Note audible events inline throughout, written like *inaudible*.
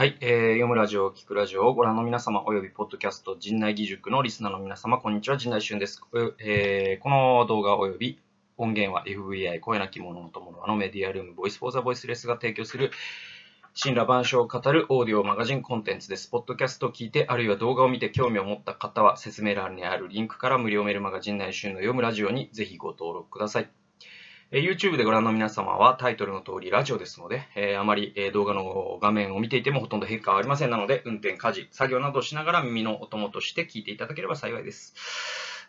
はい、えー、読むラジオ、聞くラジオをご覧の皆様、およびポッドキャスト、陣内義塾のリスナーの皆様、こんにちは、陣内俊です。えー、この動画および音源は FBI 声なき者の友のあのメディアルーム、ボイスフォーザボイスレスが提供する神羅万象を語るオーディオマガジンコンテンツです。ポッドキャストを聞いて、あるいは動画を見て興味を持った方は、説明欄にあるリンクから無料メールマガジン内春の読むラジオにぜひご登録ください。え YouTube でご覧の皆様はタイトルの通りラジオですので、えー、あまり、え動画の画面を見ていてもほとんど変化はありませんなので、運転、家事、作業などしながら耳のお供として聞いていただければ幸いです。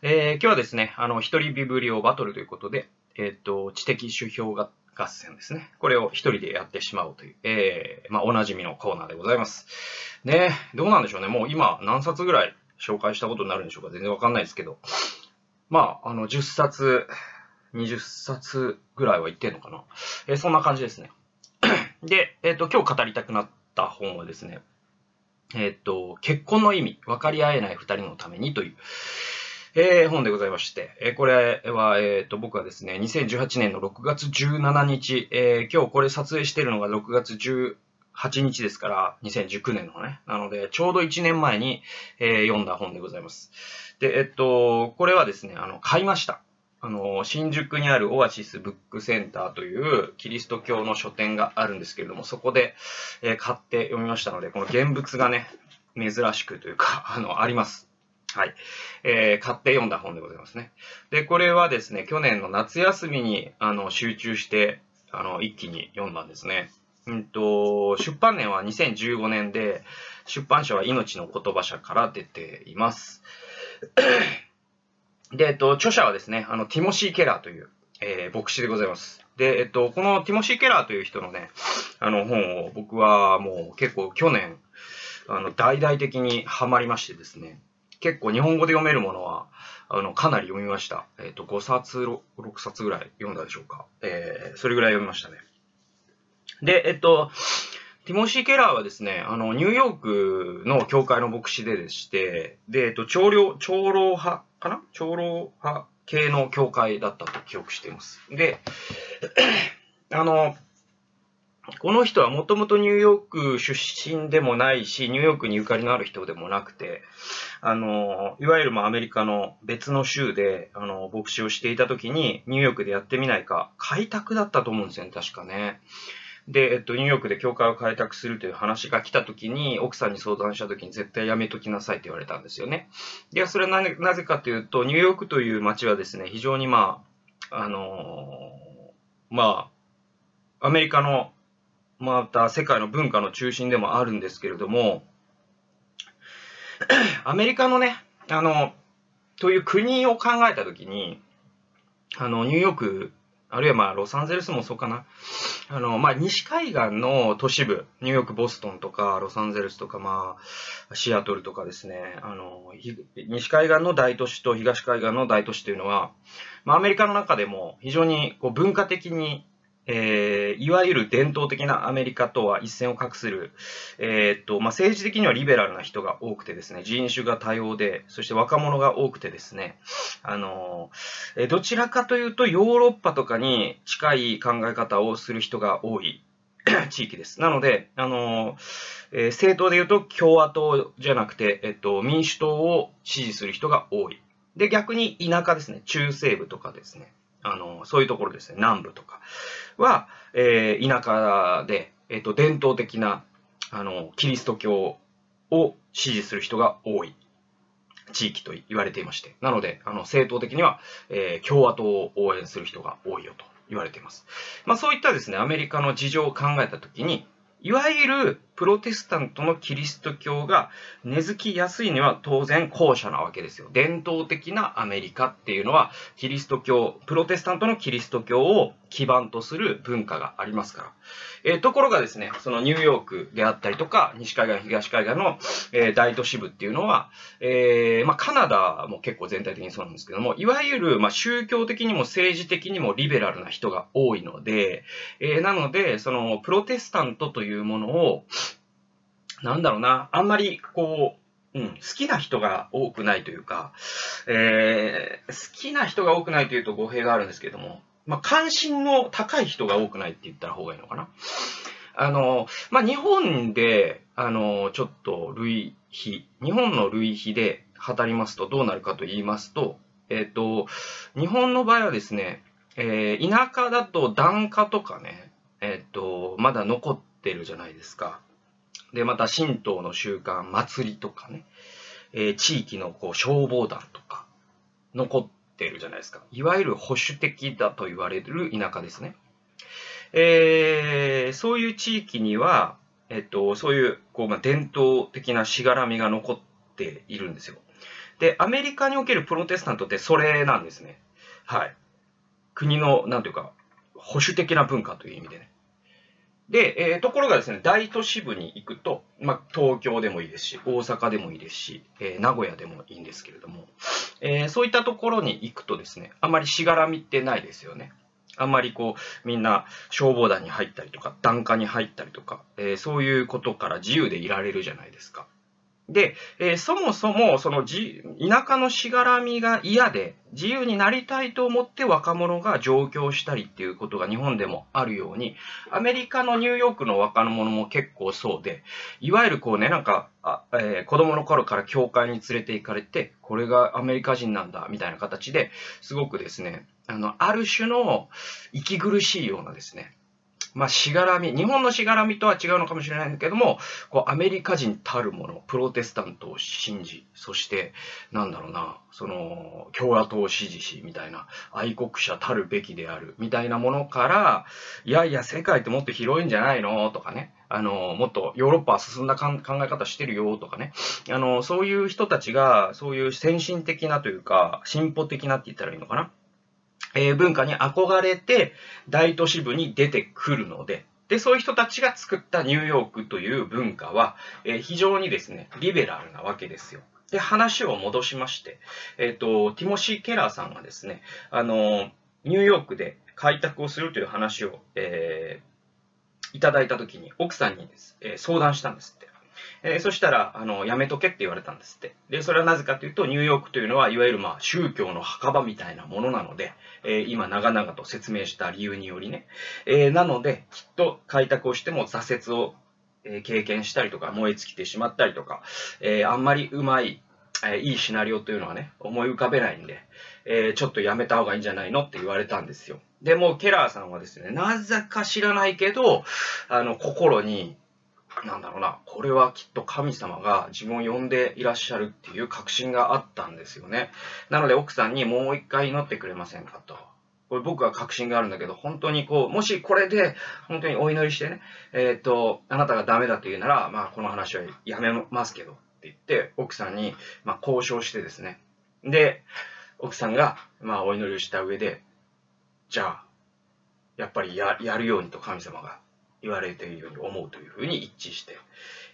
えー、今日はですね、あの、一人ビブリオバトルということで、えっ、ー、と、知的指標合戦ですね。これを一人でやってしまおうという、えー、まあ、おなじみのコーナーでございます。ねどうなんでしょうね。もう今何冊ぐらい紹介したことになるんでしょうか。全然わかんないですけど。まあ、あの、10冊、20冊ぐらいは言ってんのかな。えー、そんな感じですね。*clears throat* で、えっ、ー、と、今日語りたくなった本はですね、えっ、ー、と、結婚の意味、分かり合えない二人のためにという、えー、本でございまして、えー、これは、えっ、と、僕はですね、2018年の6月17日、えー、今日これ撮影してるのが6月18日ですから、2019年のね。なので、ちょうど1年前に、えー、読んだ本でございます。で、えっと、これはですね、あの、買いました。あの、新宿にあるオアシスブックセンターというキリスト教の書店があるんですけれども、そこで、えー、買って読みましたので、この現物がね、珍しくというか、*laughs* あの、あります。はい。えー、買って読んだ本でございますね。で、これはですね、去年の夏休みに、あの、集中して、あの、一気に読んだんですね。うんと、出版年は2015年で、出版社は命の言葉社から出ています。で、えっと、著者はですね、あの、ティモシー・ケラーという、えー、牧師でございます。で、えっと、このティモシー・ケラーという人のね、あの本を僕はもう結構去年、あの、大々的にハマりましてですね、結構日本語で読めるものは、あの、かなり読みました。えっと、5冊、6冊ぐらい読んだでしょうか。えー、それぐらい読みましたね。で、えっと、ティモシー・ケラーはですね、あの、ニューヨークの教会の牧師ででして、で、えっと、長老、長老派かな？長老派系の教会だったと記憶しています。で、*clears throat* あの、この人はもともとニューヨーク出身でもないし、ニューヨークにゆかりのある人でもなくて、あの、いわゆるまあアメリカの別の州で、あの、牧師をしていた時に、ニューヨークでやってみないか、開拓だったと思うんですよね、確かね。で、えっと、ニューヨークで教会を開拓するという話が来た時に、奥さんに相談した時に絶対やめときなさいって言われたんですよね。で、それはなぜかというと、ニューヨークという街はですね、非常にまあ、あのー、まあ、アメリカの、また世界の文化の中心でもあるんですけれども、*clears throat* アメリカのね、あの、という国を考えたときに、あの、ニューヨークあるいはまあ、ロサンゼルスもそうかな。あの、まあ、西海岸の都市部、ニューヨーク、ボストンとか、ロサンゼルスとか、まあ、シアトルとかですね、あの、西海岸の大都市と東海岸の大都市というのは、まあ、アメリカの中でも非常にこう文化的にえー、いわゆる伝統的なアメリカとは一線を画する、えー、っと、まあ、政治的にはリベラルな人が多くてですね、人種が多様で、そして若者が多くてですね、あのー、どちらかというとヨーロッパとかに近い考え方をする人が多い *coughs* 地域です。なので、あのえー、政党で言うと共和党じゃなくて、えっと、民主党を支持する人が多い。で、逆に田舎ですね、中西部とかですね、あの、そういうところですね、南部とか。は、えー、田舎で、えっ、ー、と、伝統的な、あの、キリスト教を支持する人が多い。地域と言われていまして、なので、あの、政党的には、えー、共和党を応援する人が多いよと言われています。まあ、そういったですね、アメリカの事情を考えたときに、いわゆるプロテスタントのキリスト教が根付きやすいには当然後者なわけですよ。伝統的なアメリカっていうのはキリスト教、プロテスタントのキリスト教を基盤とする文化がありますから。えー、ところがですね、そのニューヨークであったりとか、西海岸、東海岸の、えー、大都市部っていうのは、えー、まあ、カナダも結構全体的にそうなんですけども、いわゆる、まあ、宗教的にも政治的にもリベラルな人が多いので、え、なので、その、プロテスタントというものを、なんだろうな、あんまり、こう、うん、好きな人が多くないというか、えー、好きな人が多くないというと語弊があるんですけども、まあ、関心の高い人が多くないって言ったら方がいいのかな。あの、まあ、日本で、あの、ちょっと類比、日本の類比で語りますとどうなるかと言いますと、えっ、ー、と、日本の場合はですね、えー、田舎だと檀家とかね、えっ、ー、と、まだ残ってるじゃないですか。で、また神道の習慣、祭りとかね、え地域のこう消防団とか、残ってるじゃないですか。いわゆる保守的だと言われる田舎ですね。えそういう地域には、えっと、そういう、こう、まあ、伝統的なしがらみが残っているんですよ。で、アメリカにおけるプロテスタントってそれなんですね。はい。国の、なんていうか、保守的な文化という意味でね。で、えー、ところがですね、大都市部に行くと、まあ、東京でもいいですし、大阪でもいいですし、えー、名古屋でもいいんですけれども、えー、そういったところに行くとですね、あまりしがらみってないですよね。あんまりこう、みんな消防団に入ったりとか、檀家に入ったりとか、え、そういうことから自由でいられるじゃないですか。で、えー、そもそも、そのじ、田舎のしがらみが嫌で、自由になりたいと思って若者が上京したりっていうことが日本でもあるように、アメリカのニューヨークの若者も結構そうで、いわゆるこうね、なんか、あえー、子供の頃から教会に連れて行かれて、これがアメリカ人なんだ、みたいな形ですごくですね、あの、ある種の息苦しいようなですね、まあ、しがらみ、日本のしがらみとは違うのかもしれないんだけども、こう、アメリカ人たるもの、プロテスタントを信じ、そして、なんだろうな、その、共和党を支持し、みたいな、愛国者たるべきである、みたいなものから、いやいや、世界ってもっと広いんじゃないの？とかね、あの、もっとヨーロッパは進んだ考え方してるよ？とかね、あの、そういう人たちが、そういう先進的なというか、進歩的なって言ったらいいのかな？えー、文化に憧れて大都市部に出てくるので、で、そういう人たちが作ったニューヨークという文化は、えー、非常にですね、リベラルなわけですよ。で、話を戻しまして、えっ、ー、と、ティモシー・ケラーさんがですね、あの、ニューヨークで開拓をするという話を、えー、いただいたときに、奥さんに、えー、相談したんですって。えー、そしたら、あの、やめとけって言われたんですって。で、それはなぜかというと、ニューヨークというのは、いわゆるまあ、宗教の墓場みたいなものなので、えー、今、長々と説明した理由によりね。えー、なので、きっと開拓をしても挫折を、え経験したりとか、燃え尽きてしまったりとか、えあんまりうまい、えいいシナリオというのはね、思い浮かべないんで、えちょっとやめた方がいいんじゃないのって言われたんですよ。でも、ケラーさんはですね、なぜか知らないけど、あの、心に、なんだろうな、これはきっと神様が自分を呼んでいらっしゃるっていう確信があったんですよね。なので奥さんにもう一回祈ってくれませんかと。これ僕は確信があるんだけど、本当にこう、もしこれで本当にお祈りしてね、えっ、ー、と、あなたがダメだと言うなら、まあこの話はやめますけどって言って、奥さんに、まあ、交渉してですね。で、奥さんが、まあお祈りをした上で、じゃあ、やっぱりややるようにと神様が言われているように思うというふうに一致して、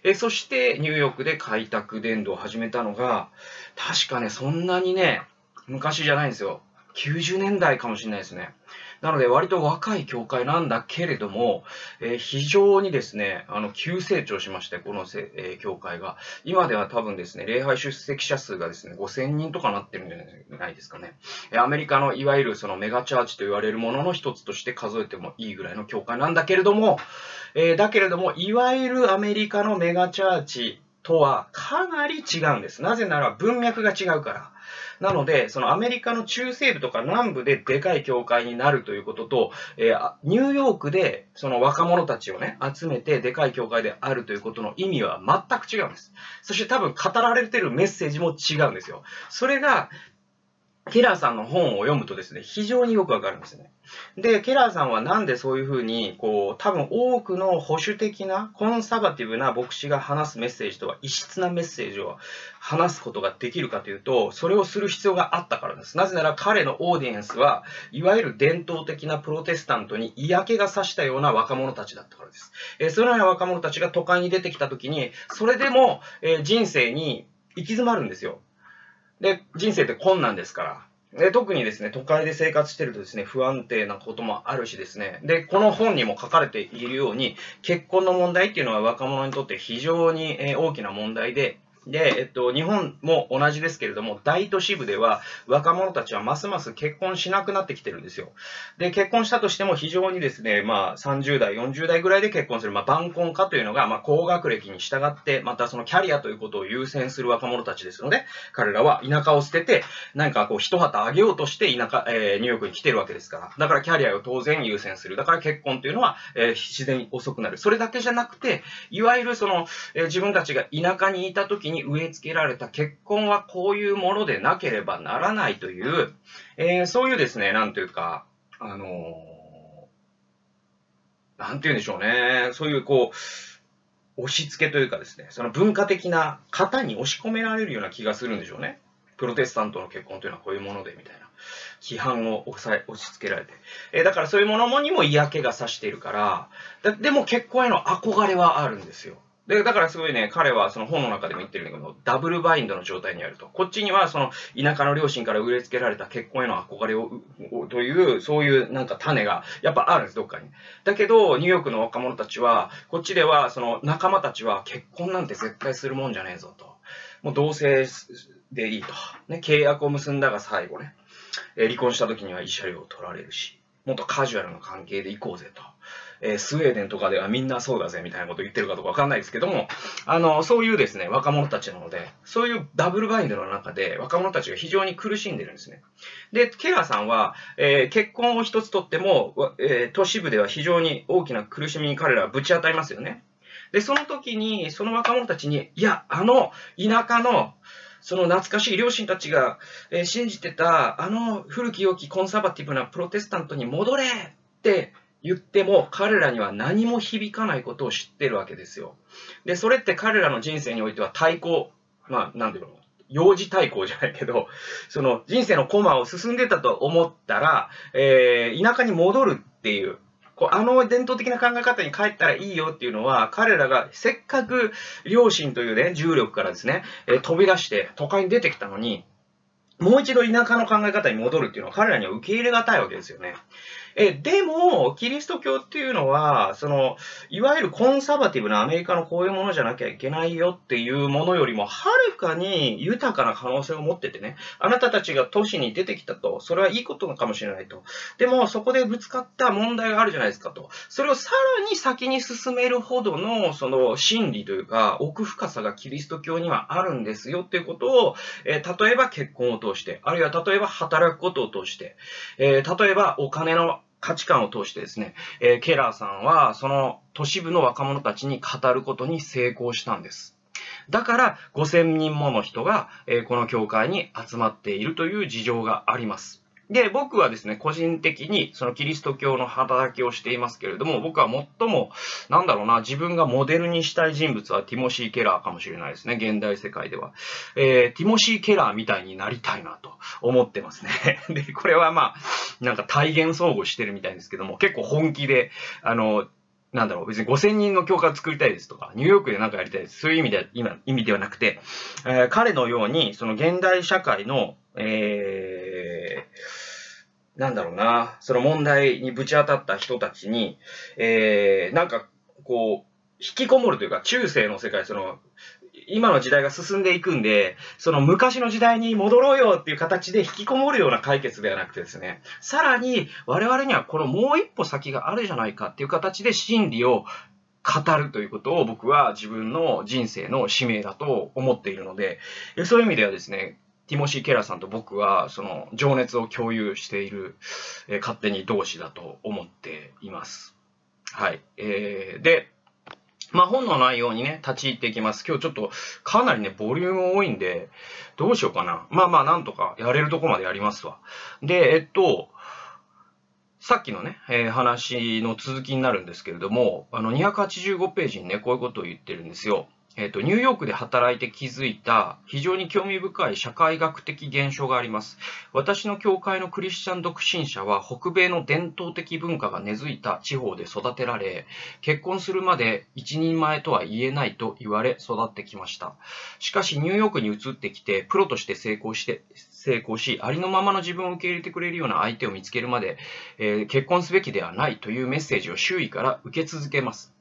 えそしてニューヨークで開拓伝道を始めたのが、確かね、そんなにね、昔じゃないんですよ。90年代かもしれないですね。なので割と若い教会なんだけれども、えー、非常にですね、あの、急成長しまして、このせ、えー、教会が。今では多分ですね、礼拝出席者数がですね、5000人とかなってるんじゃないですかね。アメリカのいわゆるそのメガチャーチと言われるものの一つとして数えてもいいぐらいの教会なんだけれども、えー、だけれども、いわゆるアメリカのメガチャーチとはかなり違うんです。なぜなら文脈が違うから。なので、そのアメリカの中西部とか南部ででかい教会になるということと、えー、ニューヨークでその若者たちをね、集めてでかい教会であるということの意味は全く違うんです。そして多分語られてるメッセージも違うんですよ。それがケラーさんの本を読むとですね、非常によくわかるんですね。で、ケラーさんはなんでそういうふうに、こう、多分多くの保守的な、コンサバティブな牧師が話すメッセージとは異質なメッセージを話すことができるかというと、それをする必要があったからです。なぜなら彼のオーディエンスは、いわゆる伝統的なプロテスタントに嫌気がさしたような若者たちだったからです。えそのような若者たちが都会に出てきた時に、それでも、え人生に行き詰まるんですよ。で、人生って困難ですから。で特にですね、都会で生活してるとですね、不安定なこともあるしですね、で、この本にも書かれているように、結婚の問題っていうのは若者にとって非常に大きな問題で、で、えっと、日本も同じですけれども、大都市部では若者たちはますます結婚しなくなってきてるんですよ。で、結婚したとしても非常にですね、まあ30代、40代ぐらいで結婚する、まあ晩婚化というのが、まあ高学歴に従って、またそのキャリアということを優先する若者たちですので、彼らは田舎を捨てて、何かこう一旗あげようとして田舎、えー、ニューヨークに来てるわけですから。だからキャリアを当然優先する。だから結婚というのは、えー、自然に遅くなる。それだけじゃなくて、いわゆるその、えー、自分たちが田舎にいた時にに植え付けられた結婚はこういうものでなければならないという、えー、そういうですね、なんというか、あのー、なんて言うんでしょうね、そういうこう、押し付けというかですね、その文化的な型に押し込められるような気がするんでしょうね。プロテスタントの結婚というのはこういうもので、みたいな。批判を押さ押し付けられて。えー、だからそういうものにも嫌気がさしているから、でも結婚への憧れはあるんですよ。で、だからすごいね、彼はその本の中でも言ってるんだけど、ダブルバインドの状態にあると。こっちにはその田舎の両親から植え付けられた結婚への憧れを、という、そういうなんか種がやっぱあるんです、どっかに。だけど、ニューヨークの若者たちは、こっちではその仲間たちは結婚なんて絶対するもんじゃねえぞと。もう同性でいいと。ね、契約を結んだが最後ね。離婚した時には慰謝料を取られるし、もっとカジュアルな関係で行こうぜと。えー、スウェーデンとかではみんなそうだぜみたいなこと言ってるかどうかわかんないですけども、あの、そういうですね、若者たちなので、そういうダブルバインドの中で若者たちが非常に苦しんでるんですね。で、ケラーさんは、えー、結婚を一つとっても、えー、都市部では非常に大きな苦しみに彼らはぶち当たりますよね。で、その時に、その若者たちに、いや、あの、田舎の、その懐かしい両親たちが、えー、信じてた、あの古き良きコンサバティブなプロテスタントに戻れって言っても彼らには何も響かないことを知ってるわけですよ。で、それって彼らの人生においては対抗、まあ、なんていうの、幼児対抗じゃないけど、その人生のコマを進んでたと思ったら、えー、田舎に戻るっていう、こうあの伝統的な考え方に帰ったらいいよっていうのは、彼らがせっかく両親というね、重力からですね、えー、飛び出して都会に出てきたのに、もう一度田舎の考え方に戻るっていうのは彼らには受け入れがたいわけですよね。え、でも、キリスト教っていうのは、その、いわゆるコンサバティブなアメリカのこういうものじゃなきゃいけないよっていうものよりも、はるかに豊かな可能性を持っててね、あなたたちが都市に出てきたと、それはいいことかもしれないと。でも、そこでぶつかった問題があるじゃないですかと。それをさらに先に進めるほどの、その、真理というか、奥深さがキリスト教にはあるんですよっていうことを、え、例えば結婚を通して、あるいは例えば働くことを通して、え、例えばお金の価値観を通してですね、えー、ケラーさんはその都市部の若者たちに語ることに成功したんです。だから5000人もの人が、えー、この教会に集まっているという事情があります。で、僕はですね、個人的にそのキリスト教の働きをしていますけれども、僕は最も、なんだろうな、自分がモデルにしたい人物はティモシー・ケラーかもしれないですね、現代世界では。えー、ティモシー・ケラーみたいになりたいなと思ってますね。*laughs* で、これはまあ、なんか大言壮語してるみたいですけども、結構本気で、あの、なんだろう、別に5000人の教会を作りたいですとか、ニューヨークで何かやりたいです。そういう意味で、今、意味ではなくて、えー、彼のように、その現代社会の、えー、なんだろうな、その問題にぶち当たった人たちに、えー、なんか、こう、引きこもるというか、中世の世界、その、今の時代が進んでいくんで、その昔の時代に戻ろうよっていう形で引きこもるような解決ではなくてですね、さらに我々にはこのもう一歩先があるじゃないかっていう形で真理を語るということを僕は自分の人生の使命だと思っているので、そういう意味ではですね、ティモシー・ケラーさんと僕はその情熱を共有している、えー、勝手に同志だと思っています。はい。えー、で、まあ本の内容にね、立ち入っていきます。今日ちょっとかなりね、ボリューム多いんで、どうしようかな。まあまあなんとかやれるとこまでやりますわ。で、えっと、さっきのね、えー、話の続きになるんですけれども、あの285ページにね、こういうことを言ってるんですよ。えっ、と、ニューヨークで働いて気づいた非常に興味深い社会学的現象があります。私の教会のクリスチャン独身者は北米の伝統的文化が根付いた地方で育てられ、結婚するまで一人前とは言えないと言われ育ってきました。しかしニューヨークに移ってきてプロとして成功して、成功し、ありのままの自分を受け入れてくれるような相手を見つけるまで、えー、結婚すべきではないというメッセージを周囲から受け続けます。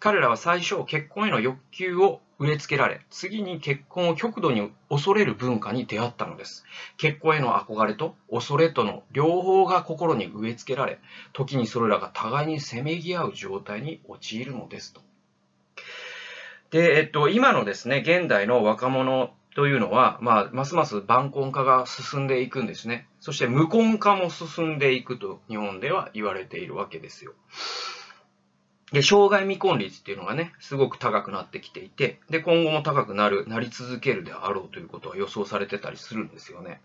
彼らは最初、結婚への欲求を植え付けられ、次に結婚を極度に恐れる文化に出会ったのです。結婚への憧れと恐れとの両方が心に植え付けられ、時にそれらが互いにせめぎ合う状態に陥るのですと。で、えっと、今のですね、現代の若者というのは、まあ、ますます晩婚化が進んでいくんですね。そして無婚化も進んでいくと日本では言われているわけですよ。で、障害未婚率っていうのがね、すごく高くなってきていて、で、今後も高くなる、なり続けるであろうということは予想されてたりするんですよね。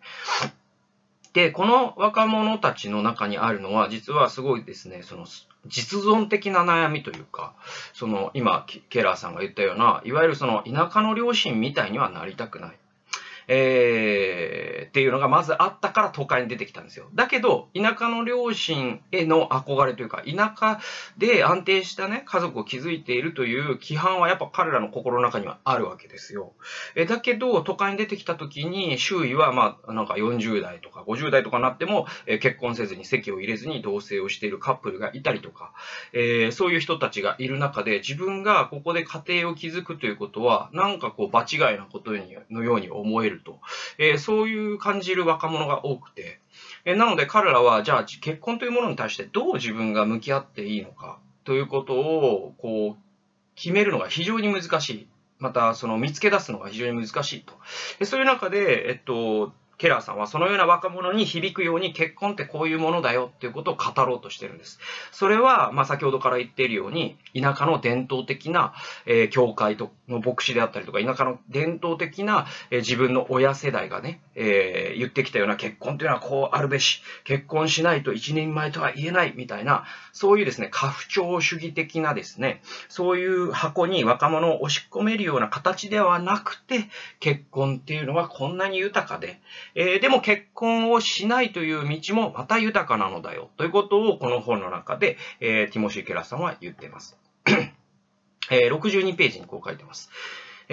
で、この若者たちの中にあるのは、実はすごいですね、その、実存的な悩みというか、その、今、ケラーさんが言ったような、いわゆるその、田舎の両親みたいにはなりたくない。えー、っていうのがまずあったから都会に出てきたんですよ。だけど、田舎の両親への憧れというか、田舎で安定したね、家族を築いているという規範はやっぱ彼らの心の中にはあるわけですよ。えだけど、都会に出てきた時に、周囲はまあ、なんか40代とか50代とかになっても、え結婚せずに籍を入れずに同棲をしているカップルがいたりとか、えー、そういう人たちがいる中で、自分がここで家庭を築くということは、なんかこう、場違いなことのように思えると、えー、そういう感じる若者が多くて、えー、なので彼らは、じゃあ結婚というものに対してどう自分が向き合っていいのかということを、こう、決めるのが非常に難しい。また、その見つけ出すのが非常に難しいと。そういう中で、えっと、ケラーさんはそのような若者に響くように結婚ってこういうものだよっていうことを語ろうとしてるんです。それは、まあ、先ほどから言っているように、田舎の伝統的な、えー、教会の牧師であったりとか、田舎の伝統的な、えー、自分の親世代がね、えー、言ってきたような結婚というのはこうあるべし、結婚しないと一人前とは言えないみたいな、そういうですね、家父長主義的なですね、そういう箱に若者を押し込めるような形ではなくて、結婚っていうのはこんなに豊かで、えー、でも結婚をしないという道もまた豊かなのだよ。ということをこの本の中で、えー、ティモシー・ケラさんは言っています。*clears throat* えー、62ページにこう書いてます。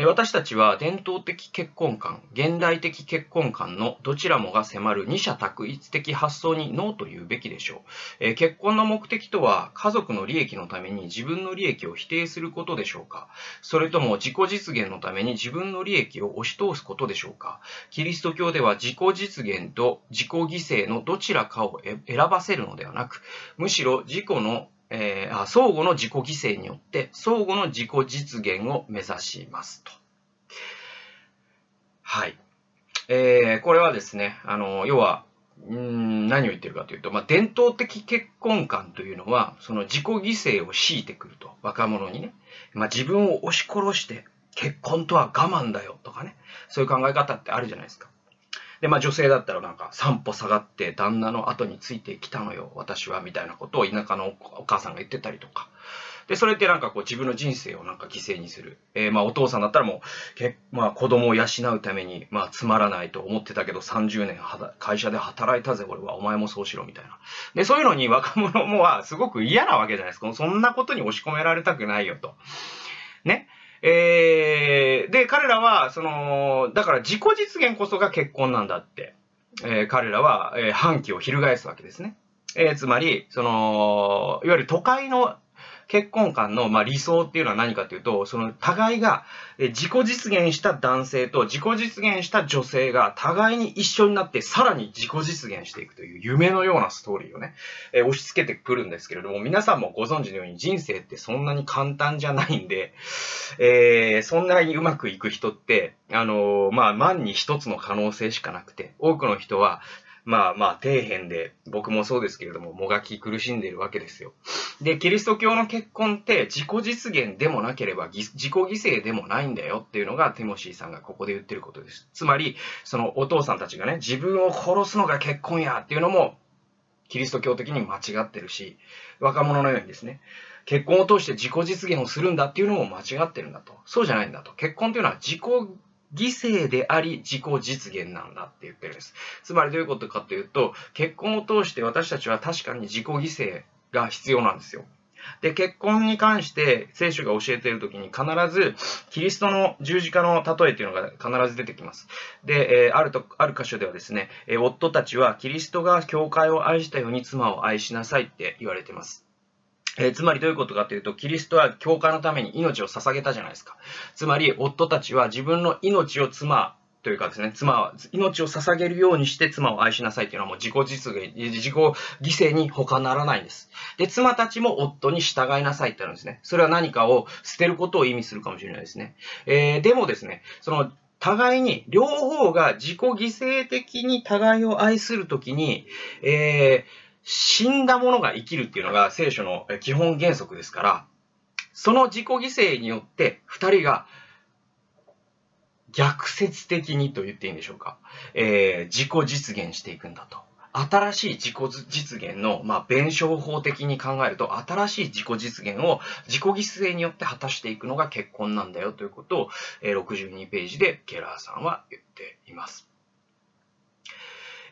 私たちは伝統的結婚観、現代的結婚観のどちらもが迫る二者択一的発想にノーと言うべきでしょう。結婚の目的とは家族の利益のために自分の利益を否定することでしょうかそれとも自己実現のために自分の利益を押し通すことでしょうかキリスト教では自己実現と自己犠牲のどちらかを選ばせるのではなく、むしろ自己のえー、相互の自己犠牲によって相互の自己実現を目指しますと。はい。えー、これはですね、あの、要は、ん何を言ってるかというと、まあ、伝統的結婚観というのは、その自己犠牲を強いてくると、若者にね。まあ、自分を押し殺して、結婚とは我慢だよとかね、そういう考え方ってあるじゃないですか。で、まあ女性だったらなんか散歩下がって旦那の後についてきたのよ、私は、みたいなことを田舎のお母さんが言ってたりとか。で、それってなんかこう自分の人生をなんか犠牲にする。えー、まあお父さんだったらもう、けまあ子供を養うために、まあつまらないと思ってたけど30年は会社で働いたぜ、俺は。お前もそうしろ、みたいな。で、そういうのに若者もはすごく嫌なわけじゃないですか。そんなことに押し込められたくないよと。ね。えー、で、彼らは、その、だから自己実現こそが結婚なんだって、えー、彼らは、えー、反旗を翻すわけですね。えー、つまり、その、いわゆる都会の結婚観の、まあ、理想っていうのは何かというと、その互いが自己実現した男性と自己実現した女性が互いに一緒になってさらに自己実現していくという夢のようなストーリーをね、え押し付けてくるんですけれども、皆さんもご存知のように人生ってそんなに簡単じゃないんで、えー、そんなにうまくいく人って、あのー、まあ、万に一つの可能性しかなくて、多くの人はまあまあ、底辺で、僕もそうですけれども、もがき苦しんでいるわけですよ。で、キリスト教の結婚って自己実現でもなければ自己犠牲でもないんだよっていうのがティモシーさんがここで言ってることです。つまり、そのお父さんたちがね、自分を殺すのが結婚やっていうのも、キリスト教的に間違ってるし、若者のようにですね、結婚を通して自己実現をするんだっていうのも間違ってるんだと。そうじゃないんだと。結婚というのは自己犠牲であり自己実現なんだって言ってるんです。つまりどういうことかというと、結婚を通して私たちは確かに自己犠牲が必要なんですよ。で、結婚に関して聖書が教えているときに必ずキリストの十字架の例えというのが必ず出てきます。で、え、あると、ある箇所ではですね、え、夫たちはキリストが教会を愛したように妻を愛しなさいって言われてます。えー、つまりどういうことかというと、キリストは教会のために命を捧げたじゃないですか。つまり、夫たちは自分の命を妻というかですね、妻は命を捧げるようにして妻を愛しなさいというのはもう自己実現、自己犠牲に他ならないんです。で、妻たちも夫に従いなさいってあるんですね。それは何かを捨てることを意味するかもしれないですね。えー、でもですね、その互いに、両方が自己犠牲的に互いを愛するときに、えー死んだ者が生きるっていうのが聖書の基本原則ですから、その自己犠牲によって二人が逆説的にと言っていいんでしょうか、えー、自己実現していくんだと。新しい自己実現の、まあ、弁証法的に考えると、新しい自己実現を自己犠牲によって果たしていくのが結婚なんだよということを、えー、62ページでケラーさんは言っています。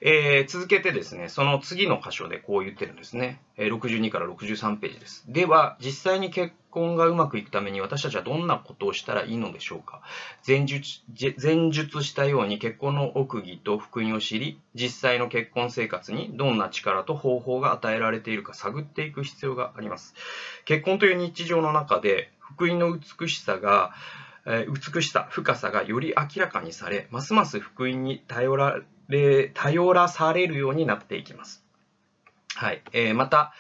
えー、続けてですね、その次の箇所でこう言ってるんですね。62から63ページです。では、実際に結婚がうまくいくために私たちはどんなことをしたらいいのでしょうか前述前述したように結婚の奥義と福音を知り、実際の結婚生活にどんな力と方法が与えられているか探っていく必要があります。結婚という日常の中で、福音の美しさが、美しさ、深さがより明らかにされ、ますます福音に頼られ頼らされるようになっていきます。はい。えー、また、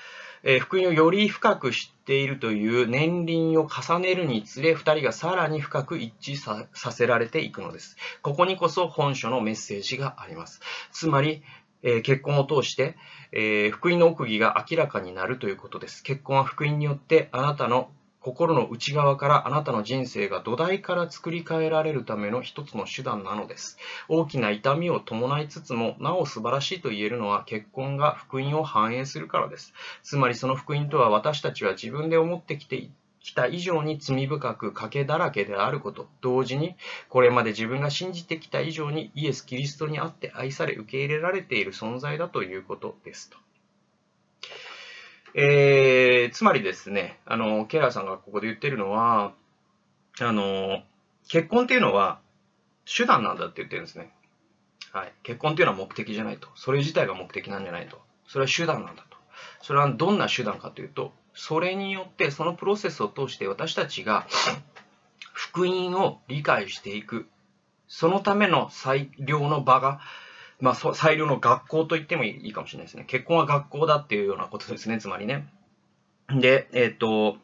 えー、福音をより深く知っているという年輪を重ねるにつれ、二人がさらに深く一致させられていくのです。ここにこそ本書のメッセージがあります。つまり、え、結婚を通して、え、福音の奥義が明らかになるということです。結婚は福音によってあなたの心の内側からあなたの人生が土台から作り変えられるための一つの手段なのです。大きな痛みを伴いつつも、なお素晴らしいと言えるのは結婚が福音を反映するからです。つまりその福音とは私たちは自分で思ってきてきた以上に罪深く賭けだらけであること、同時にこれまで自分が信じてきた以上にイエス・キリストにあって愛され受け入れられている存在だということですと。えー、つまりですね、あの、ケラーさんがここで言ってるのは、あの、結婚っていうのは手段なんだって言ってるんですね。はい。結婚っていうのは目的じゃないと。それ自体が目的なんじゃないと。それは手段なんだと。それはどんな手段かというと、それによって、そのプロセスを通して私たちが福音を理解していく。そのための最良の場がまあ、最良の学校と言ってもいいかもしれないですね。結婚は学校だっていうようなことですね、つまりね。で、えっ、ー、と、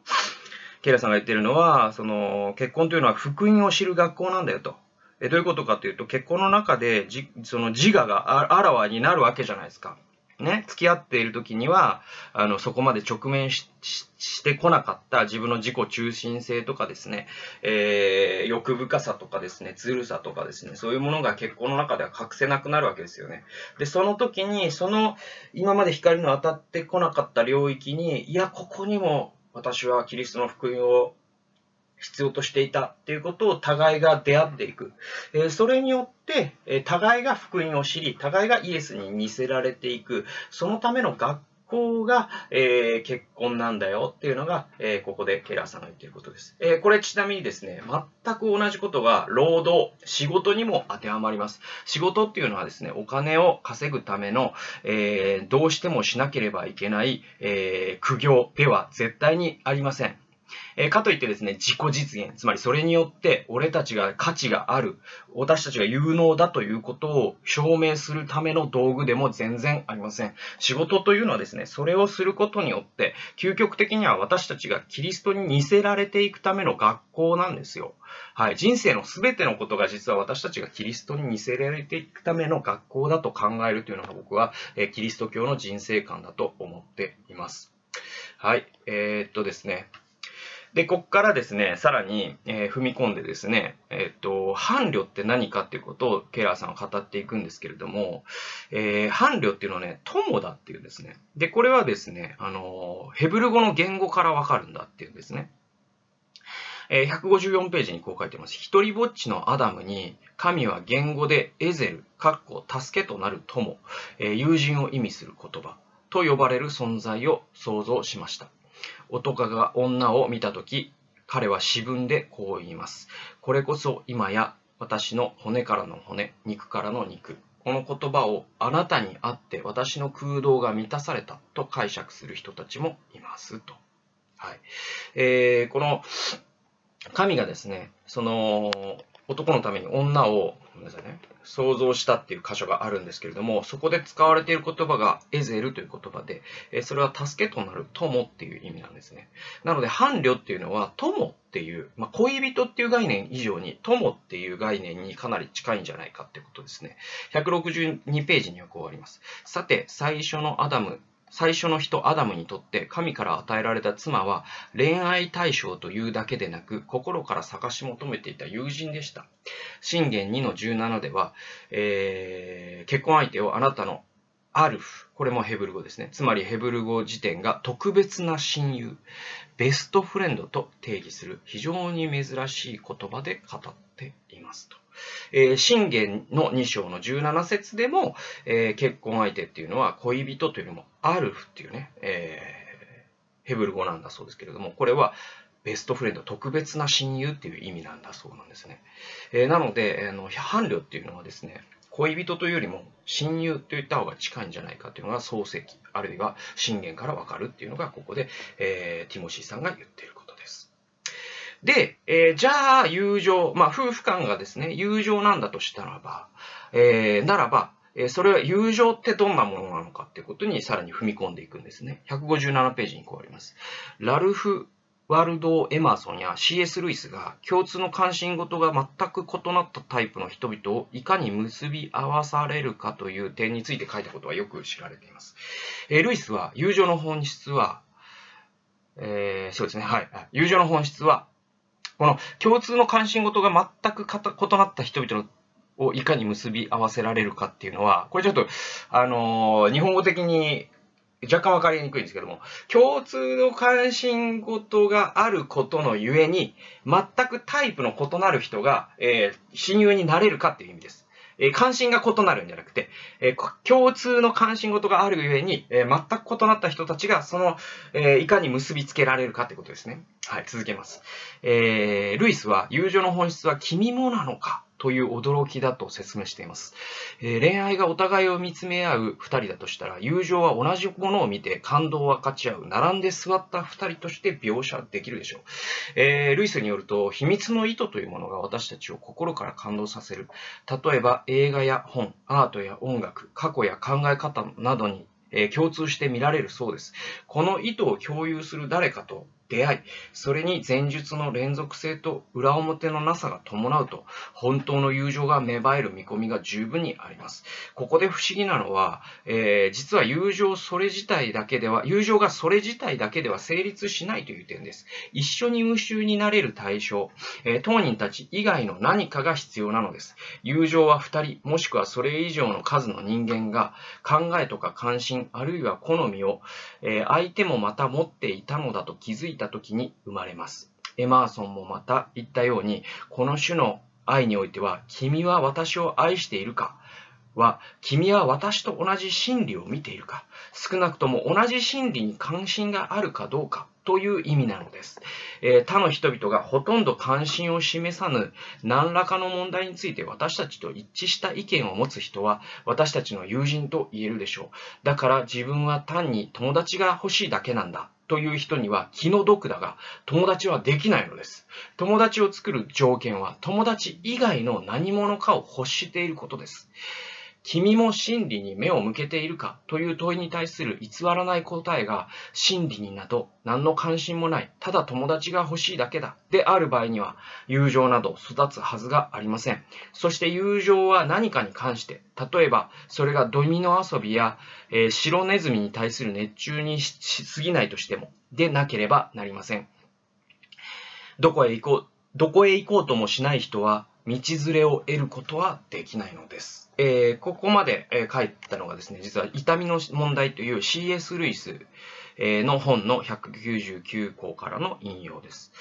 ケイラさんが言ってるのは、その、結婚というのは福音を知る学校なんだよと。えどういうことかというと、結婚の中でじ、その自我があらわになるわけじゃないですか。ね、付き合っている時には、あの、そこまで直面してこなかった自分の自己中心性とかですね、えー、欲深さとかですね、ずるさとかですね、そういうものが結婚の中では隠せなくなるわけですよね。で、その時に、その、今まで光の当たってこなかった領域に、いや、ここにも私はキリストの福音を必要としていたっていうことを互いが出会っていく。えそれによって、え互いが福音を知り、互いがイエスに似せられていく。そのための学校が、えー、結婚なんだよっていうのが、えー、ここでケラーさんが言っていることです。えー、これちなみにですね、全く同じことが労働、仕事にも当てはまります。仕事っていうのはですね、お金を稼ぐための、えどうしてもしなければいけない、え苦行では絶対にありません。えー、かといってですね、自己実現、つまりそれによって俺たちが価値がある、私たちが有能だということを証明するための道具でも全然ありません。仕事というのはですね、それをすることによって、究極的には私たちがキリストに似せられていくための学校なんですよ。はい。人生のすべてのことが実は私たちがキリストに似せられていくための学校だと考えるというのが僕は、えキリスト教の人生観だと思っています。はい。えー、っとですね。で、ここからですね、さらに、えー、踏み込んでですね、えっ、と、伴侶って何かっていうことをケラーさんは語っていくんですけれども、えー、伴侶っていうのはね、友だっていうんですね。で、これはですね、あの、ヘブル語の言語からわかるんだっていうんですね。え、154ページにこう書いてます。一人ぼっちのアダムに、神は言語でエゼル、かっこ助けとなる友、え、友人を意味する言葉と呼ばれる存在を想像しました。男が女を見たとき、彼は詩文でこう言います。これこそ今や私の骨からの骨、肉からの肉。この言葉をあなたにあって私の空洞が満たされたと解釈する人たちもいますと。はい。えー、この、神がですね、その、男のために女を、ごめんなさいね、想像したっていう箇所があるんですけれども、そこで使われている言葉がエゼルという言葉で、それは助けとなる友っていう意味なんですね。なので、伴侶っていうのは友っていう、まあ、恋人っていう概念以上に友っていう概念にかなり近いんじゃないかってことですね。162ページにはこうあります。さて、最初のアダム、最初の人アダムにとって神から与えられた妻は恋愛対象というだけでなく心から探し求めていた友人でした。信玄2の17では、えー、結婚相手をあなたのアルフ、これもヘブル語ですね。つまりヘブル語辞典が特別な親友、ベストフレンドと定義する非常に珍しい言葉で語っていますと。えー、信玄の2章の17節でも、えー、結婚相手っていうのは恋人というよりもアルフっていうね、えー、ヘブル語なんだそうですけれども、これはベストフレンド、特別な親友っていう意味なんだそうなんですね。えー、なので、あの伴侶っていうのはですね、恋人というよりも親友といった方が近いんじゃないかというのが漱石、あるいは信玄からわかるっていうのがここで、えー、ティモシーさんが言ってることで。えー、じゃあ友情、まあ夫婦間がですね、友情なんだとしたらば、えー、ならば、えーそれは友情ってどんなものなのかってことにさらに踏み込んでいくんですね。157ページにこうあります。ラルフ・ワルド・エマーソンや C.S. ルイスが共通の関心事が全く異なったタイプの人々をいかに結び合わされるかという点について書いたことはよく知られています。えー、ルイスは友情の本質は、えー、そうですね、はい。友情の本質は、この共通の関心事が全く異なった人々をいかに結び合わせられるかっていうのは、これちょっと、あのー、日本語的に若干わかりにくいんですけども、共通の関心事があることのゆえに、全くタイプの異なる人が、えー、親友になれるかっていう意味です。えー、関心が異なるんじゃなくて、えー、共通の関心事があるゆえに、えー、全く異なった人たちが、その、えいかに結びつけられるかってことですね。はい、続けます。えルイスは、友情の本質は君もなのか？という驚きだと説明しています。えー、恋愛がお互いを見つめ合う二人だとしたら、友情は同じものを見て感動を分かち合う、並んで座った二人として描写できるでしょう。えー、ルイスによると、秘密の意図というものが私たちを心から感動させる。例えば映画や本、アートや音楽、過去や考え方などにえ共通して見られるそうです。この意図を共有する誰かと出会い、それに前述の連続性と裏表のなさが伴うと、本当の友情が芽生える見込みが十分にあります。ここで不思議なのは、えー、実は友情それ自体だけでは、友情がそれ自体だけでは成立しないという点です。一緒に無臭になれる対象、えー、当人たち以外の何かが必要なのです。友情は二人、もしくはそれ以上の数の人間が考えとか関心、あるいは好みを、えー、相手もまた持っていたのだと気づいた時に生まれます。エマーソンもまた言ったように、この種の愛においては、君は私を愛しているか？は、君は私と同じ真理を見ているか？少なくとも同じ真理に関心があるかどうか？という意味なのです。えー、他の人々がほとんど関心を示さぬ何らかの問題について私たちと一致した意見を持つ人は私たちの友人と言えるでしょう。だから自分は単に友達が欲しいだけなんだという人には気の毒だが友達はできないのです。友達を作る条件は友達以外の何者かを欲していることです。君も真理に目を向けているかという問いに対する偽らない答えが真理になど何の関心もない、ただ友達が欲しいだけだである場合には友情など育つはずがありません。そして友情は何かに関して、例えばそれがドミノ遊びや、えー、白ネズミに対する熱中にしすぎないとしてもでなければなりません。どこへ行こう、どこへ行こうともしない人は道連れを得ることはできないのです。えー、ここまで、え書いたのがですね、実は痛みの問題という C.S. ルイス、えの本の199項からの引用です。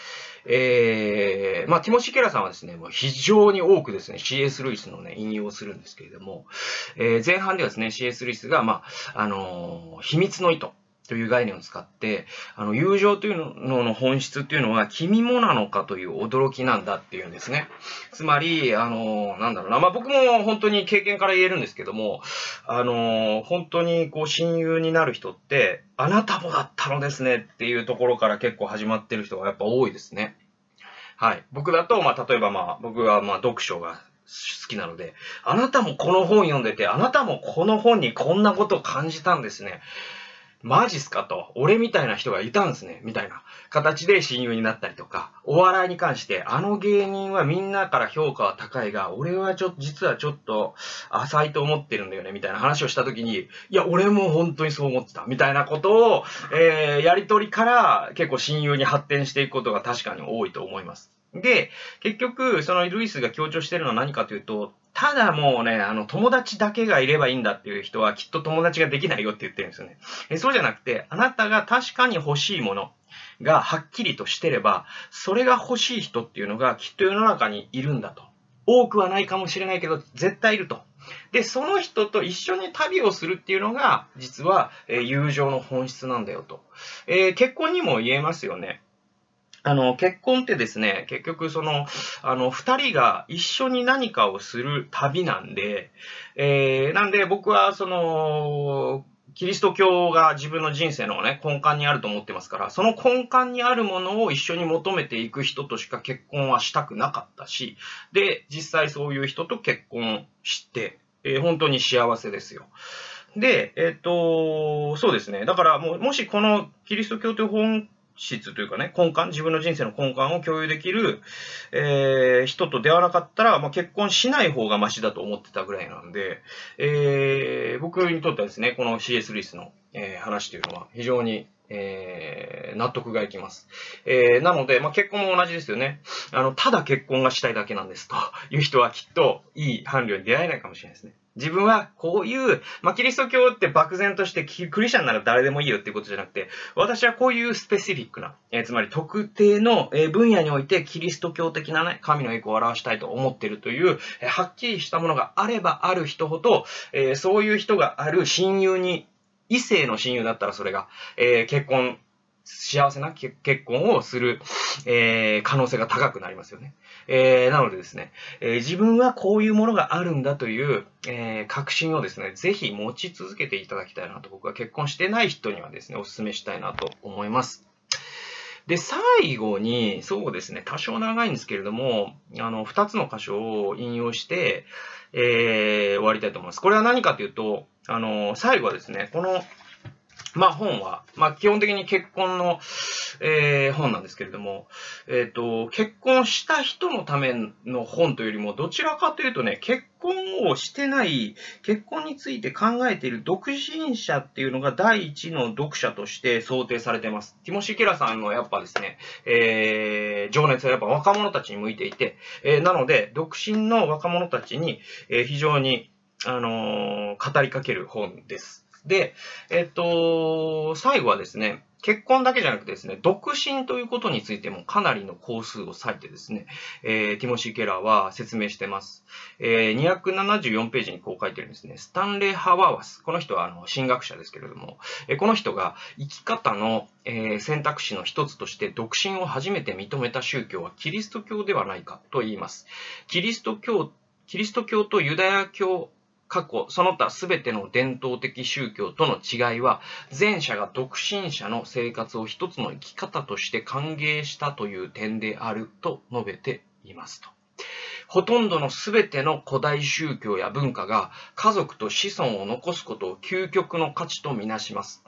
えー、まあ、ティモシー・ケラさんはですね、もう非常に多くですね、C.S. ルイスのね、引用をするんですけれども、えー、前半ではですね、C.S. ルイスが、まあ、あの、秘密の意図、という概念を使って、あの、友情というのの本質っていうのは、君もなのかという驚きなんだっていうんですね。つまり、あの、なんだろうな、まあ、僕も本当に経験から言えるんですけども、あの、本当にこう親友になる人って、あなたもだったのですねっていうところから結構始まってる人がやっぱ多いですね。はい。僕だと、まあ、例えばまあ、僕はまあ、読書が好きなので、あなたもこの本読んでて、あなたもこの本にこんなことを感じたんですね。マジっすかと、俺みたいな人がいたんですね、みたいな形で親友になったりとか、お笑いに関して、あの芸人はみんなから評価は高いが、俺はちょっと、実はちょっと浅いと思ってるんだよね、みたいな話をしたときに、いや、俺も本当にそう思ってた、みたいなことを、えー、やりとりから結構親友に発展していくことが確かに多いと思います。で、結局、そのルイスが強調してるのは何かというと、ただもうね、あの、友達だけがいればいいんだっていう人はきっと友達ができないよって言ってるんですよね。えそうじゃなくて、あなたが確かに欲しいものがはっきりとしてれば、それが欲しい人っていうのがきっと世の中にいるんだと。多くはないかもしれないけど、絶対いると。で、その人と一緒に旅をするっていうのが、実は、え、友情の本質なんだよと。えー、結婚にも言えますよね。あの、結婚ってですね、結局その、あの、二人が一緒に何かをする旅なんで、えー、なんで僕はその、キリスト教が自分の人生のね、根幹にあると思ってますから、その根幹にあるものを一緒に求めていく人としか結婚はしたくなかったし、で、実際そういう人と結婚して、えー、本当に幸せですよ。で、えっ、と、そうですね。だからもう、もしこのキリスト教という本質というかね、根幹、自分の人生の根幹を共有できる、えー、人と出会わなかったら、まあ、結婚しない方がマシだと思ってたぐらいなんで、えー、僕にとってはですね、この CS リスの、えー、話というのは非常にえー、納得がいきます。えー、なので、まあ、結婚も同じですよね。あの、ただ結婚がしたいだけなんですという人はきっといい伴侶に出会えないかもしれないですね。自分はこういう、まあ、キリスト教って漠然としてクリスチャンなら誰でもいいよっていうことじゃなくて、私はこういうスペシフィックな、えー、つまり特定の分野においてキリスト教的なね、神の栄光を表したいと思ってるという、え、はっきりしたものがあればある人ほど、え、そういう人がある親友に異性の親友だったらそれが、えー、結婚、幸せな結婚をする、えー、可能性が高くなりますよね。えー、なのでですね、え、自分はこういうものがあるんだという、え、確信をですね、ぜひ持ち続けていただきたいなと僕は結婚してない人にはですね、お勧めしたいなと思います。で、最後に、そうですね、多少長いんですけれども、あの、二つの箇所を引用して、えー、終わりたいと思います。これは何かというと、あの、最後はですね、この、まあ本は、まあ基本的に結婚の、えー、本なんですけれども、えっ、ー、と、結婚した人のための本というよりも、どちらかというとね、結婚をしてない、結婚について考えている独身者っていうのが第一の読者として想定されています。ティモシー・ケラさんのやっぱですね、えー、情熱はやっぱ若者たちに向いていて、えー、なので、独身の若者たちに、えー、非常に、あのー、語りかける本です。で、えっと、最後はですね、結婚だけじゃなくてですね、独身ということについてもかなりの工数を割いてですね、えー、ティモシー・ケラーは説明してます。えー、274ページにこう書いてるんですね。スタンレー・ハワーワス。この人はあの神学者ですけれども、えー、この人が生き方の、えー、選択肢の一つとして独身を初めて認めた宗教はキリスト教ではないかと言います。キリスト教キリスト教とユダヤ教過去、その他すべての伝統的宗教との違いは、前者が独身者の生活を一つの生き方として歓迎したという点であると述べていますと。ほとんどのすべての古代宗教や文化が家族と子孫を残すことを究極の価値とみなします。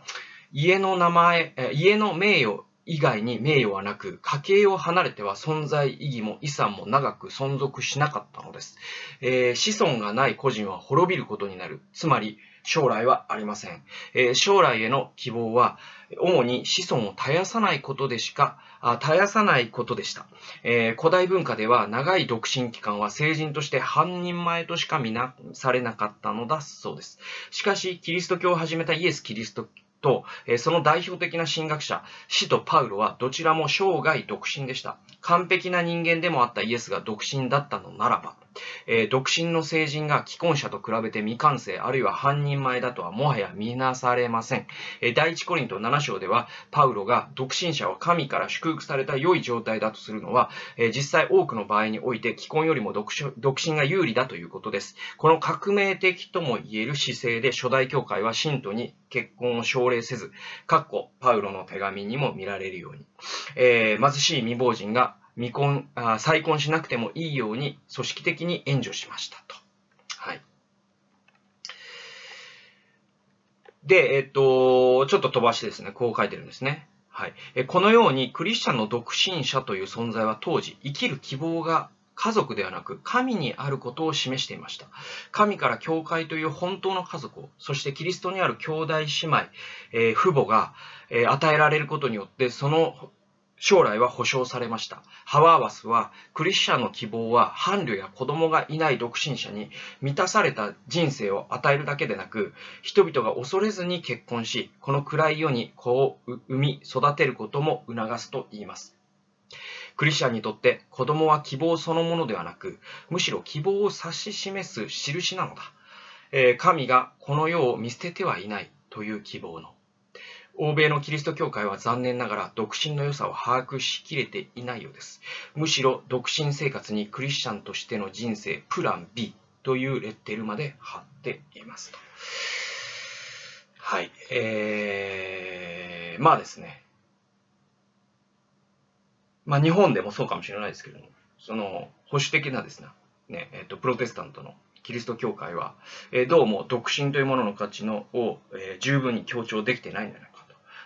家の名前、家の名誉以外に名誉はなく、家計を離れては存在意義も遺産も長く存続しなかったのです。えー、子孫がない個人は滅びることになる。つまり、将来はありません。えー、将来への希望は、主に子孫を絶やさないことでしか、あ絶やさないことでした、えー、古代文化では長い独身期間は成人として半人前としか見なされなかったのだそうです。しかし、キリスト教を始めたイエス・キリストと、えその代表的な神学者、死とパウロはどちらも生涯独身でした。完璧な人間でもあったイエスが独身だったのならば、えー、独身の成人が既婚者と比べて未完成、あるいは半人前だとはもはや見なされません。えー、第一コリント7章では、パウロが独身者は神から祝福された良い状態だとするのは、えー、実際多くの場合において既婚よりも独身が有利だということです。この革命的とも言える姿勢で初代教会は信徒に結婚を奨励せず、かっこパウロの手紙にも見られるように、えー、貧しい未亡人が未婚あ、再婚しなくてもいいように組織的に援助しましたと。はい。で、えっと、ちょっと飛ばしてですね、こう書いてるんですね。はい。このように、クリスチャンの独身者という存在は当時、生きる希望が家族ではなく神にあることを示していました。神から教会という本当の家族を、そしてキリストにある兄弟姉妹、えー、父母が、えー、与えられることによって、その将来は保証されました。ハワーワスは、クリスチャンの希望は伴侶や子供がいない独身者に満たされた人生を与えるだけでなく、人々が恐れずに結婚し、この暗い世に子を産み育てることも促すと言います。クリスチャンにとって子供は希望そのものではなく、むしろ希望を指し示す印なのだ。えー、神がこの世を見捨ててはいないという希望の。欧米のキリスト教会は残念ながら独身の良さを把握しきれていないようです。むしろ独身生活にクリスチャンとしての人生プラン B というレッテルまで貼っていますと。はい。えー、まあですね。まあ日本でもそうかもしれないですけども、その保守的なですね、ねえっ、ー、と、プロテスタントのキリスト教会は、えー、どうも独身というものの価値のを、えー、十分に強調できてないんじゃない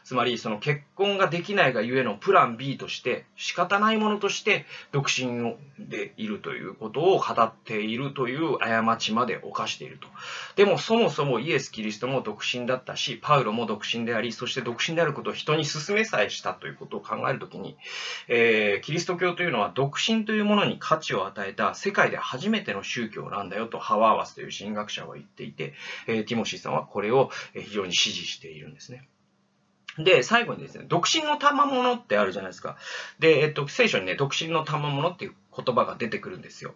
つまりその結婚ができないがゆえのプラン B として仕方ないものとして独身でいるということを語っているという過ちまで犯していると。でもそもそもイエス・キリストも独身だったし、パウロも独身であり、そして独身であることを人に勧めさえしたということを考えるときに、えー、キリスト教というのは独身というものに価値を与えた世界で初めての宗教なんだよとハワーワスという神学者は言っていて、えー、ティモシーさんはこれを非常に支持しているんですね。で、最後にですね、独身の賜物ってあるじゃないですか。で、えっと、聖書にね、独身の賜物っていう言葉が出てくるんですよ。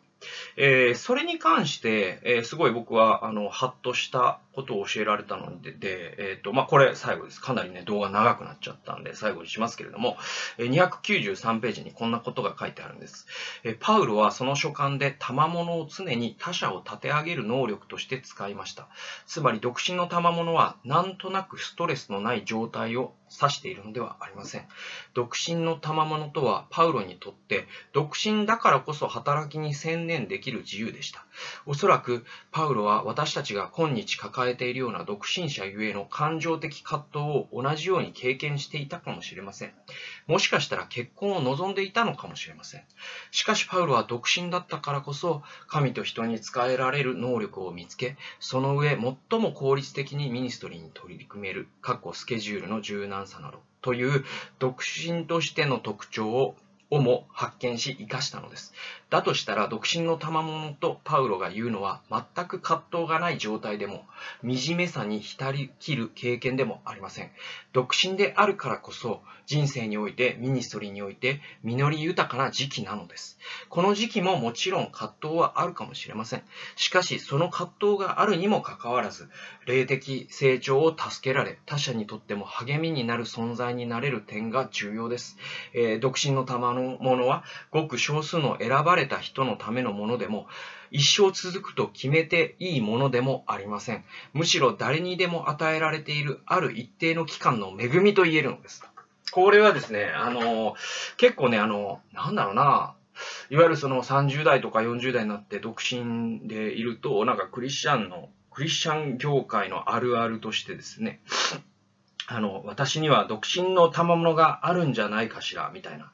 えー、それに関して、えー、すごい僕は、あの、ハッとしたことを教えられたので、でえっ、ー、と、まあ、これ最後です。かなりね、動画長くなっちゃったんで、最後にしますけれども、え293ページにこんなことが書いてあるんです。えパウロはその書簡で賜物を常に他者を立て上げる能力として使いました。つまり、独身の賜物は、なんとなくストレスのない状態を指しているのではありません。独身の賜物とは、パウロにとって、独身だからこそ働きに専念念できる自由でした。おそらく、パウロは私たちが今日抱えているような独身者ゆえの感情的葛藤を同じように経験していたかもしれません。もしかしたら結婚を望んでいたのかもしれません。しかしパウロは独身だったからこそ、神と人に仕えられる能力を見つけ、その上最も効率的にミニストリーに取り組める、かつスケジュールの柔軟さなど、という独身としての特徴ををも発見し生かしたのです。だとしたら独身の賜物とパウロが言うのは全く葛藤がない状態でも惨めさに浸りきる経験でもありません。独身であるからこそ人生においてミニストリーにおいて実り豊かな時期なのです。この時期ももちろん葛藤はあるかもしれません。しかしその葛藤があるにもかかわらず霊的成長を助けられ他者にとっても励みになる存在になれる点が重要です。えー、独身の賜のものはごく少数の選ばれれた人のためのものでも一生続くと決めていいものでもありません。むしろ誰にでも与えられているある一定の期間の恵みと言えるのです。これはですね、あの、結構ね、あの、なんだろうな、いわゆるその30代とか40代になって独身でいると、なんかクリスチャンの、クリスチャン業界のあるあるとしてですね、あの、私には独身の賜物があるんじゃないかしら、みたいな。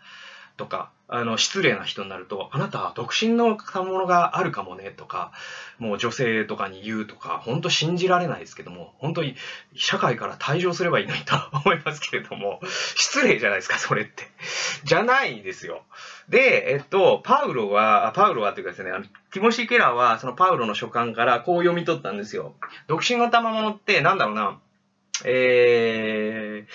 とか、あの、失礼な人になると、あなたは独身の賜物があるかもね、とか、もう女性とかに言うとか、本当信じられないですけども、本当に社会から退場すればいいのにと思いますけれども、失礼じゃないですか、それって。じゃないですよ。で、えっと、パウロは、パウロはというかですね、あのティモシー・ケラーは、そのパウロの書簡からこう読み取ったんですよ。独身の賜物ってなんだろうな、え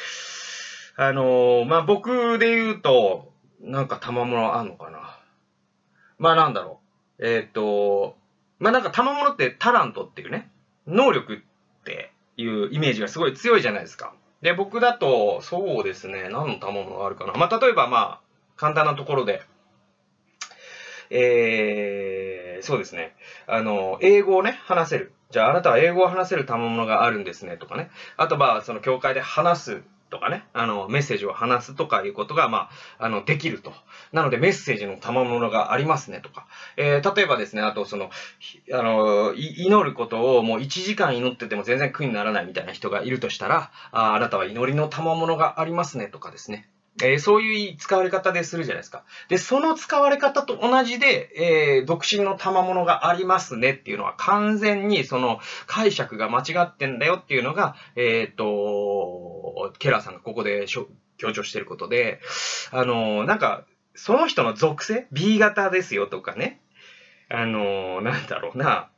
ー、あの、まあ、僕で言うと、なんか賜物あんのかな？まあなんだろう。えっ、と、まあ、なんか賜物ってタラントっていうね、能力っていうイメージがすごい強いじゃないですか。で、僕だと、そうですね、何の賜物があるかな。まあ、例えばまあ、簡単なところで、えー、そうですね。あの、英語をね、話せる。じゃあ、あなたは英語を話せる賜物があるんですね、とかね。あとは、その、教会で話すとかね、あの、メッセージを話すとかいうことが、まあ、あの、できると。なので、メッセージの賜物がありますね、とか。えー、例えばですね、あと、その、あの、祈ることをもう1時間祈ってても全然苦にならないみたいな人がいるとしたら、ああなたは祈りの賜物がありますね、とかですね。えー、そういう使われ方でするじゃないですか。で、その使われ方と同じで、えー、独身の賜物がありますねっていうのは完全にその解釈が間違ってんだよっていうのが、えっ、と、ケラーさんがここで強調してることで、あの、なんか、その人の属性 ?B 型ですよとかね。あの、なんだろうな。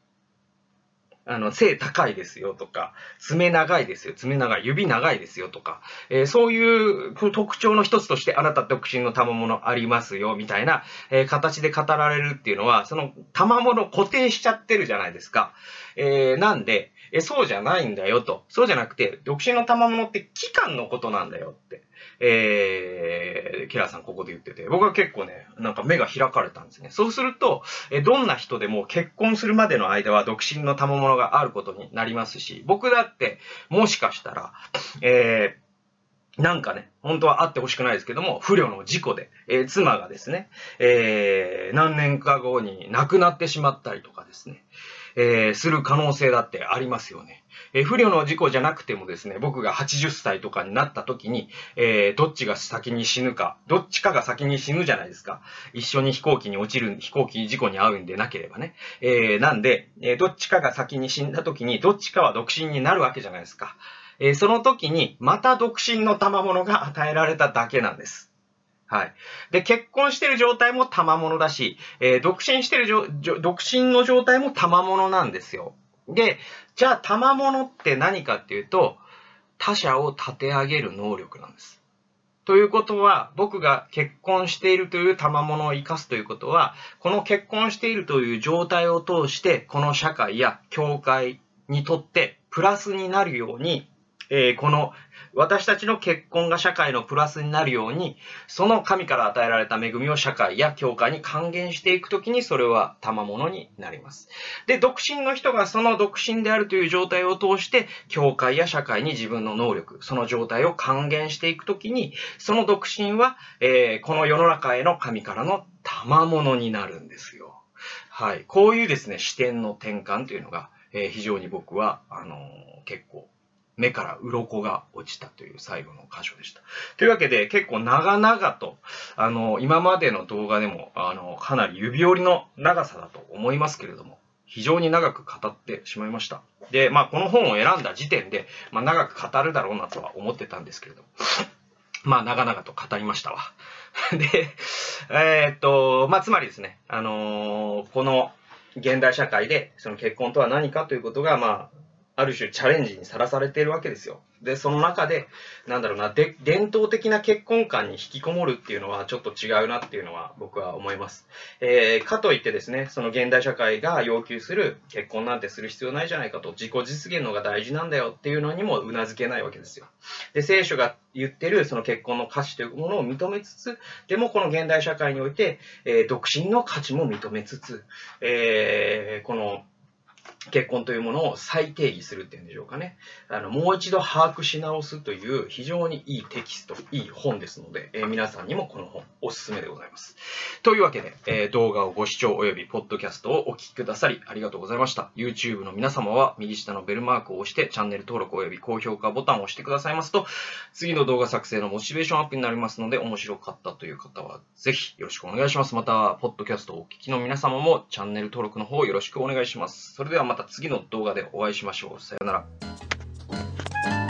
あの、背高いですよとか、爪長いですよ、爪長い、指長いですよとか、えー、そういう特徴の一つとしてあなた独身の賜物ありますよ、みたいな、えー、形で語られるっていうのは、その賜物固定しちゃってるじゃないですか。えー、なんで、えそうじゃないんだよと。そうじゃなくて、独身の賜物って期間のことなんだよって。えー、キラーさんここで言ってて、僕は結構ね、なんか目が開かれたんですね。そうすると、えどんな人でも結婚するまでの間は独身の賜物があることになりますし、僕だって、もしかしたら、えーなんかね、本当はあってほしくないですけども、不慮の事故で、えー、妻がですね、えー、何年か後に亡くなってしまったりとかですね、えー、する可能性だってありますよね。えー、不慮の事故じゃなくてもですね、僕が80歳とかになった時に、えー、どっちが先に死ぬか、どっちかが先に死ぬじゃないですか。一緒に飛行機に落ちる、飛行機事故に遭うんでなければね。えー、なんで、え、どっちかが先に死んだ時に、どっちかは独身になるわけじゃないですか。え、その時に、また独身の賜物が与えられただけなんです。はい。で、結婚してる状態も賜物だし、えー、独身してるじょ独身の状態も賜物なんですよ。で、じゃあ賜物って何かっていうと、他者を立て上げる能力なんです。ということは、僕が結婚しているという賜物を生かすということは、この結婚しているという状態を通して、この社会や教会にとってプラスになるように、えー、この私たちの結婚が社会のプラスになるように、その神から与えられた恵みを社会や教会に還元していくときに、それは賜物になります。で、独身の人がその独身であるという状態を通して、教会や社会に自分の能力、その状態を還元していくときに、その独身は、えー、この世の中への神からの賜物になるんですよ。はい。こういうですね、視点の転換というのが、えー、非常に僕は、あのー、結構目から鱗が落ちたという最後の箇所でした。というわけで、結構長々と、あの、今までの動画でも、あの、かなり指折りの長さだと思いますけれども、非常に長く語ってしまいました。で、まあ、この本を選んだ時点で、まあ、長く語るだろうなとは思ってたんですけれども、*laughs* まあ、長々と語りましたわ。*laughs* で、えー、っと、まあ、つまりですね、あのー、この現代社会で、その結婚とは何かということが、まあ、ある種チャレンジにさらされているわけですよ。で、その中で、なんだろうな、で、伝統的な結婚観に引きこもるっていうのはちょっと違うなっていうのは僕は思います。えー、かといってですね、その現代社会が要求する結婚なんてする必要ないじゃないかと、自己実現のが大事なんだよっていうのにも頷けないわけですよ。で、聖書が言ってるその結婚の価値というものを認めつつ、でもこの現代社会において、えー、独身の価値も認めつつ、えー、この結婚というものを再定義するっていうんでしょうかね。あの、もう一度把握し直すという非常にいいテキスト、いい本ですので、えー、皆さんにもこの本おすすめでございます。というわけで、えー、動画をご視聴及びポッドキャストをお聴きくださりありがとうございました。YouTube の皆様は右下のベルマークを押してチャンネル登録及び高評価ボタンを押してくださいますと、次の動画作成のモチベーションアップになりますので、面白かったという方はぜひよろしくお願いします。また、ポッドキャストをお聞きの皆様もチャンネル登録の方よろしくお願いします。それではまた次の動画でお会いしましょう。さようなら。